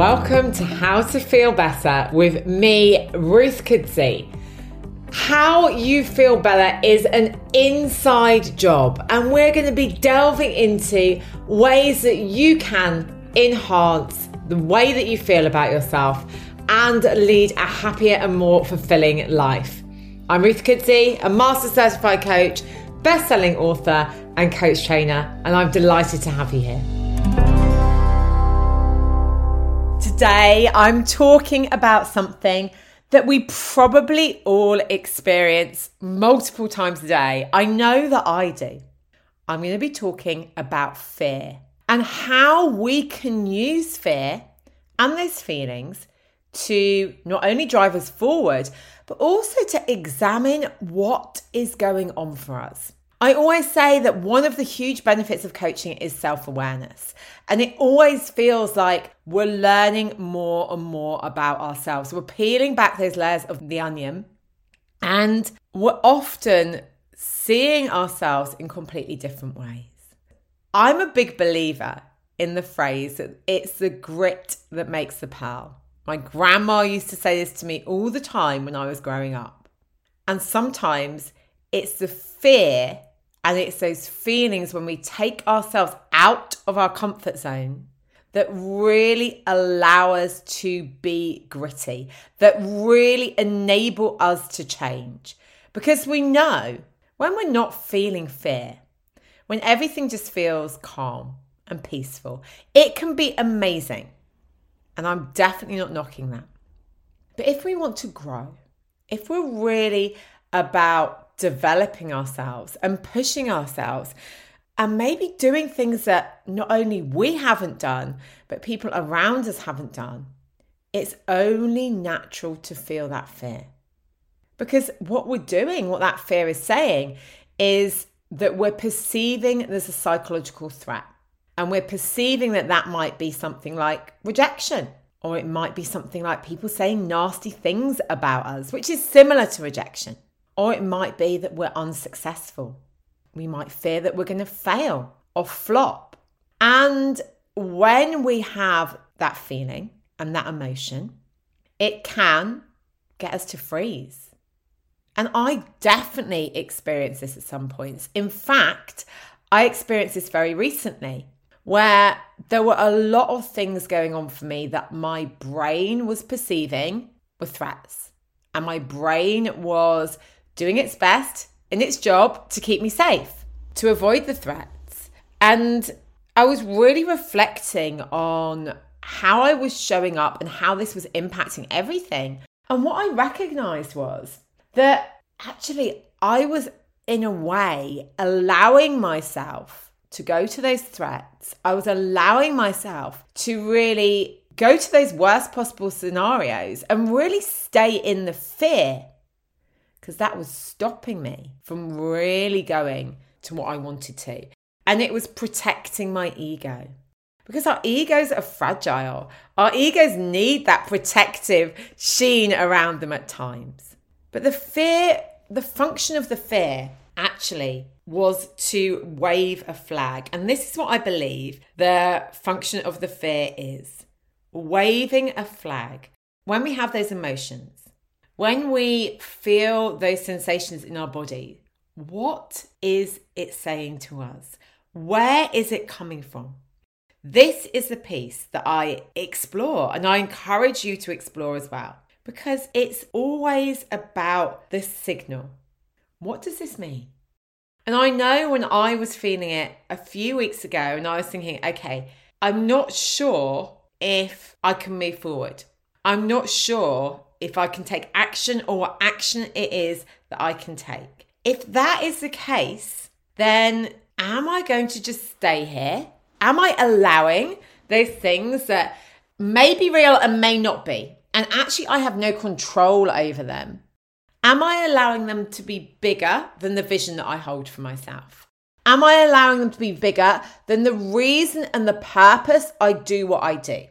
Welcome to How to Feel Better with me, Ruth Kudzi. How you feel better is an inside job, and we're going to be delving into ways that you can enhance the way that you feel about yourself and lead a happier and more fulfilling life. I'm Ruth Kudzi, a master certified coach, best selling author, and coach trainer, and I'm delighted to have you here. Today, I'm talking about something that we probably all experience multiple times a day. I know that I do. I'm going to be talking about fear and how we can use fear and those feelings to not only drive us forward, but also to examine what is going on for us. I always say that one of the huge benefits of coaching is self awareness. And it always feels like we're learning more and more about ourselves. We're peeling back those layers of the onion and we're often seeing ourselves in completely different ways. I'm a big believer in the phrase that it's the grit that makes the pearl. My grandma used to say this to me all the time when I was growing up. And sometimes it's the fear and it's those feelings when we take ourselves out of our comfort zone that really allow us to be gritty, that really enable us to change. Because we know when we're not feeling fear, when everything just feels calm and peaceful, it can be amazing. And I'm definitely not knocking that. But if we want to grow, if we're really about developing ourselves and pushing ourselves and maybe doing things that not only we haven't done, but people around us haven't done, it's only natural to feel that fear. Because what we're doing, what that fear is saying, is that we're perceiving there's a psychological threat. And we're perceiving that that might be something like rejection, or it might be something like people saying nasty things about us, which is similar to rejection. Or it might be that we're unsuccessful. We might fear that we're going to fail or flop. And when we have that feeling and that emotion, it can get us to freeze. And I definitely experienced this at some points. In fact, I experienced this very recently where there were a lot of things going on for me that my brain was perceiving were threats. And my brain was doing its best in its job to keep me safe, to avoid the threats. And I was really reflecting on how I was showing up and how this was impacting everything. And what I recognized was that actually I was, in a way, allowing myself to go to those threats. I was allowing myself to really go to those worst possible scenarios and really stay in the fear because that was stopping me from really going to what I wanted to. And it was protecting my ego. Because our egos are fragile. Our egos need that protective sheen around them at times. But the fear, the function of the fear actually was to wave a flag. And this is what I believe the function of the fear is waving a flag. When we have those emotions, when we feel those sensations in our body, what is it saying to us? Where is it coming from? This is the piece that I explore and I encourage you to explore as well because it's always about the signal. What does this mean? And I know when I was feeling it a few weeks ago and I was thinking, okay, I'm not sure if I can move forward. I'm not sure if I can take action or what action it is that I can take. If that is the case, then am I going to just stay here? Am I allowing those things that may be real and may not be? And actually, I have no control over them. Am I allowing them to be bigger than the vision that I hold for myself? Am I allowing them to be bigger than the reason and the purpose I do what I do?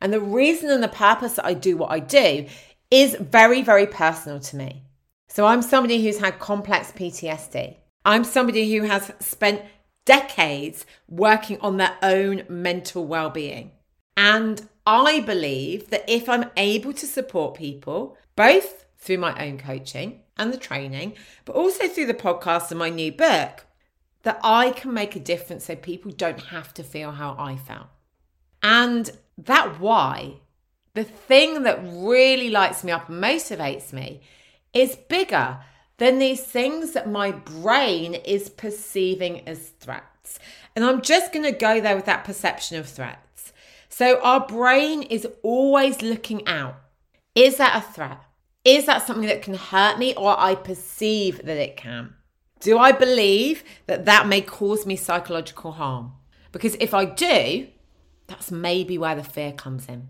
And the reason and the purpose that I do what I do is very, very personal to me. So I'm somebody who's had complex PTSD. I'm somebody who has spent decades working on their own mental well being. And I believe that if I'm able to support people, both through my own coaching and the training, but also through the podcast and my new book, that I can make a difference so people don't have to feel how I felt. And that why, the thing that really lights me up and motivates me, is bigger than these things that my brain is perceiving as threats. And I'm just going to go there with that perception of threats. So our brain is always looking out. Is that a threat? Is that something that can hurt me or I perceive that it can? Do I believe that that may cause me psychological harm? Because if I do, that's maybe where the fear comes in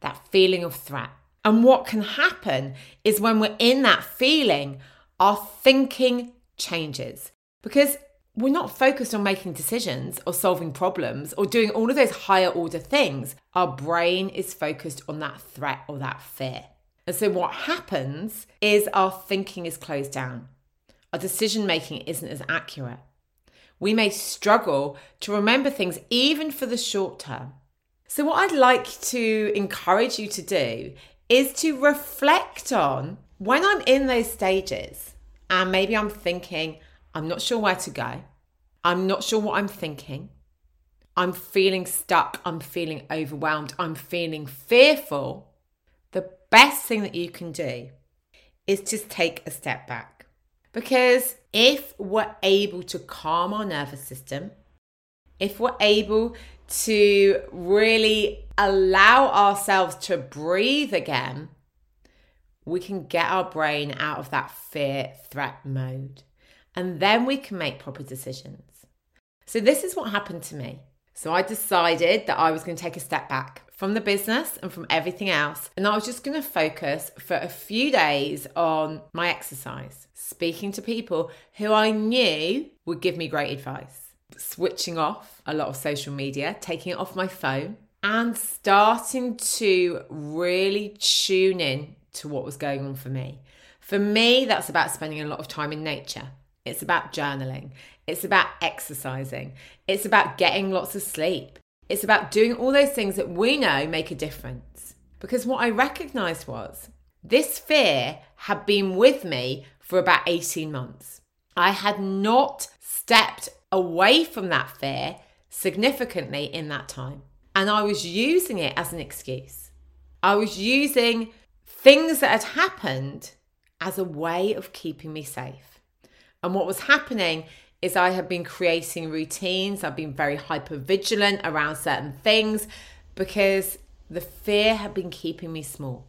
that feeling of threat. And what can happen is when we're in that feeling, our thinking changes because we're not focused on making decisions or solving problems or doing all of those higher order things. Our brain is focused on that threat or that fear. And so what happens is our thinking is closed down. Our decision making isn't as accurate. We may struggle to remember things even for the short term. So, what I'd like to encourage you to do is to reflect on when I'm in those stages and maybe I'm thinking, I'm not sure where to go, I'm not sure what I'm thinking, I'm feeling stuck, I'm feeling overwhelmed, I'm feeling fearful. The best thing that you can do is just take a step back. Because if we're able to calm our nervous system, if we're able to really allow ourselves to breathe again, we can get our brain out of that fear threat mode. And then we can make proper decisions. So, this is what happened to me. So, I decided that I was going to take a step back from the business and from everything else. And I was just going to focus for a few days on my exercise, speaking to people who I knew would give me great advice switching off a lot of social media, taking it off my phone, and starting to really tune in to what was going on for me. For me, that's about spending a lot of time in nature. It's about journaling. It's about exercising. It's about getting lots of sleep. It's about doing all those things that we know make a difference. Because what I recognized was this fear had been with me for about 18 months. I had not stepped away from that fear significantly in that time. And I was using it as an excuse. I was using things that had happened as a way of keeping me safe. And what was happening is I had been creating routines, I've been very hyper vigilant around certain things because the fear had been keeping me small.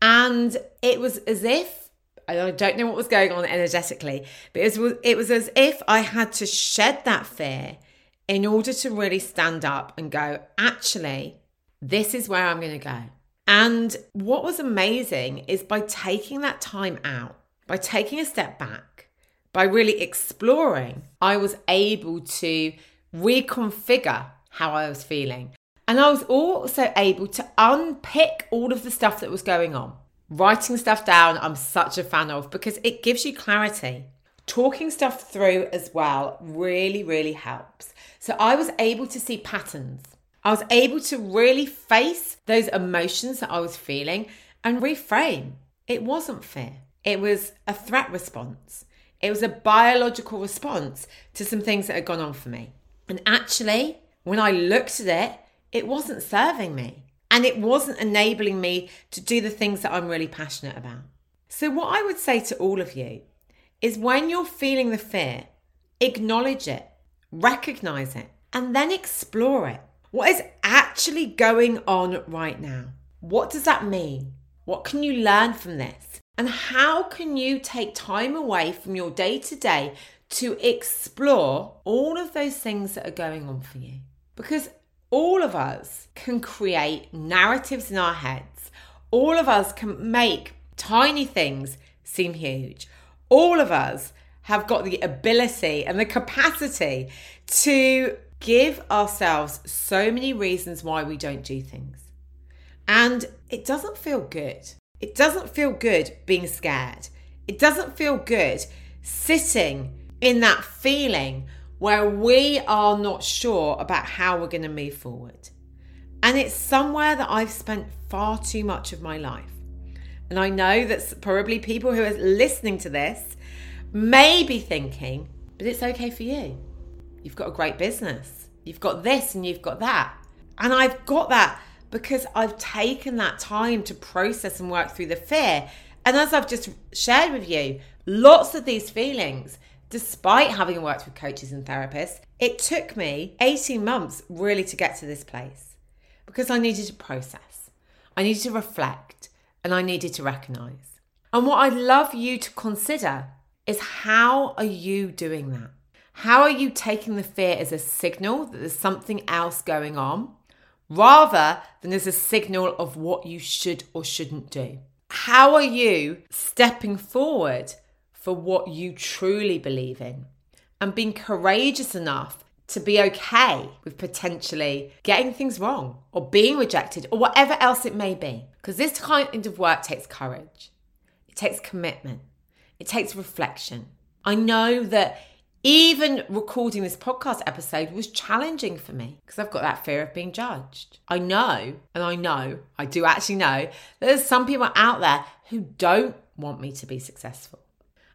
And it was as if I don't know what was going on energetically, but it was, it was as if I had to shed that fear in order to really stand up and go, actually, this is where I'm going to go. And what was amazing is by taking that time out, by taking a step back, by really exploring, I was able to reconfigure how I was feeling. And I was also able to unpick all of the stuff that was going on. Writing stuff down, I'm such a fan of because it gives you clarity. Talking stuff through as well really, really helps. So I was able to see patterns. I was able to really face those emotions that I was feeling and reframe. It wasn't fear, it was a threat response. It was a biological response to some things that had gone on for me. And actually, when I looked at it, it wasn't serving me and it wasn't enabling me to do the things that I'm really passionate about. So, what I would say to all of you is when you're feeling the fear, acknowledge it, recognize it, and then explore it. What is actually going on right now? What does that mean? What can you learn from this? And how can you take time away from your day to day to explore all of those things that are going on for you? Because all of us can create narratives in our heads. All of us can make tiny things seem huge. All of us have got the ability and the capacity to give ourselves so many reasons why we don't do things. And it doesn't feel good. It doesn't feel good being scared. It doesn't feel good sitting in that feeling where we are not sure about how we're going to move forward. And it's somewhere that I've spent far too much of my life. And I know that probably people who are listening to this may be thinking, but it's okay for you. You've got a great business. You've got this and you've got that. And I've got that because I've taken that time to process and work through the fear. And as I've just shared with you, lots of these feelings, despite having worked with coaches and therapists, it took me 18 months really to get to this place because I needed to process, I needed to reflect, and I needed to recognize. And what I'd love you to consider is how are you doing that? How are you taking the fear as a signal that there's something else going on rather than as a signal of what you should or shouldn't do? How are you stepping forward for what you truly believe in and being courageous enough to be okay with potentially getting things wrong or being rejected or whatever else it may be? Because this kind of work takes courage, it takes commitment, it takes reflection. I know that even recording this podcast episode was challenging for me because I've got that fear of being judged. I know, and I know, I do actually know, there's some people out there who don't want me to be successful.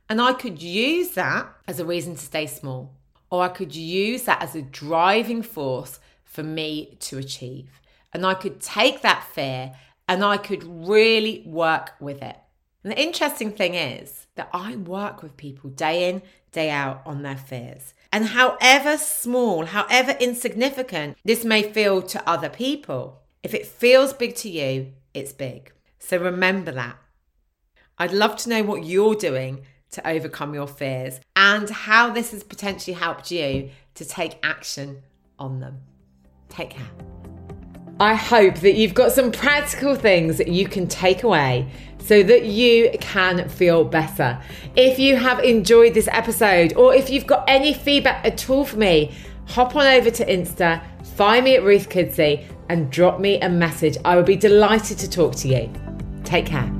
And I could use that as a reason to stay small, or I could use that as a driving force for me to achieve. And I could take that fear and I could really work with it. And the interesting thing is that I work with people day in, day out on their fears. And however small, however insignificant this may feel to other people, if it feels big to you, it's big. So remember that. I'd love to know what you're doing to overcome your fears and how this has potentially helped you to take action on them. Take care. I hope that you've got some practical things that you can take away so that you can feel better. If you have enjoyed this episode or if you've got any feedback at all for me, hop on over to Insta, find me at Ruth Kudzi, and drop me a message. I will be delighted to talk to you. Take care.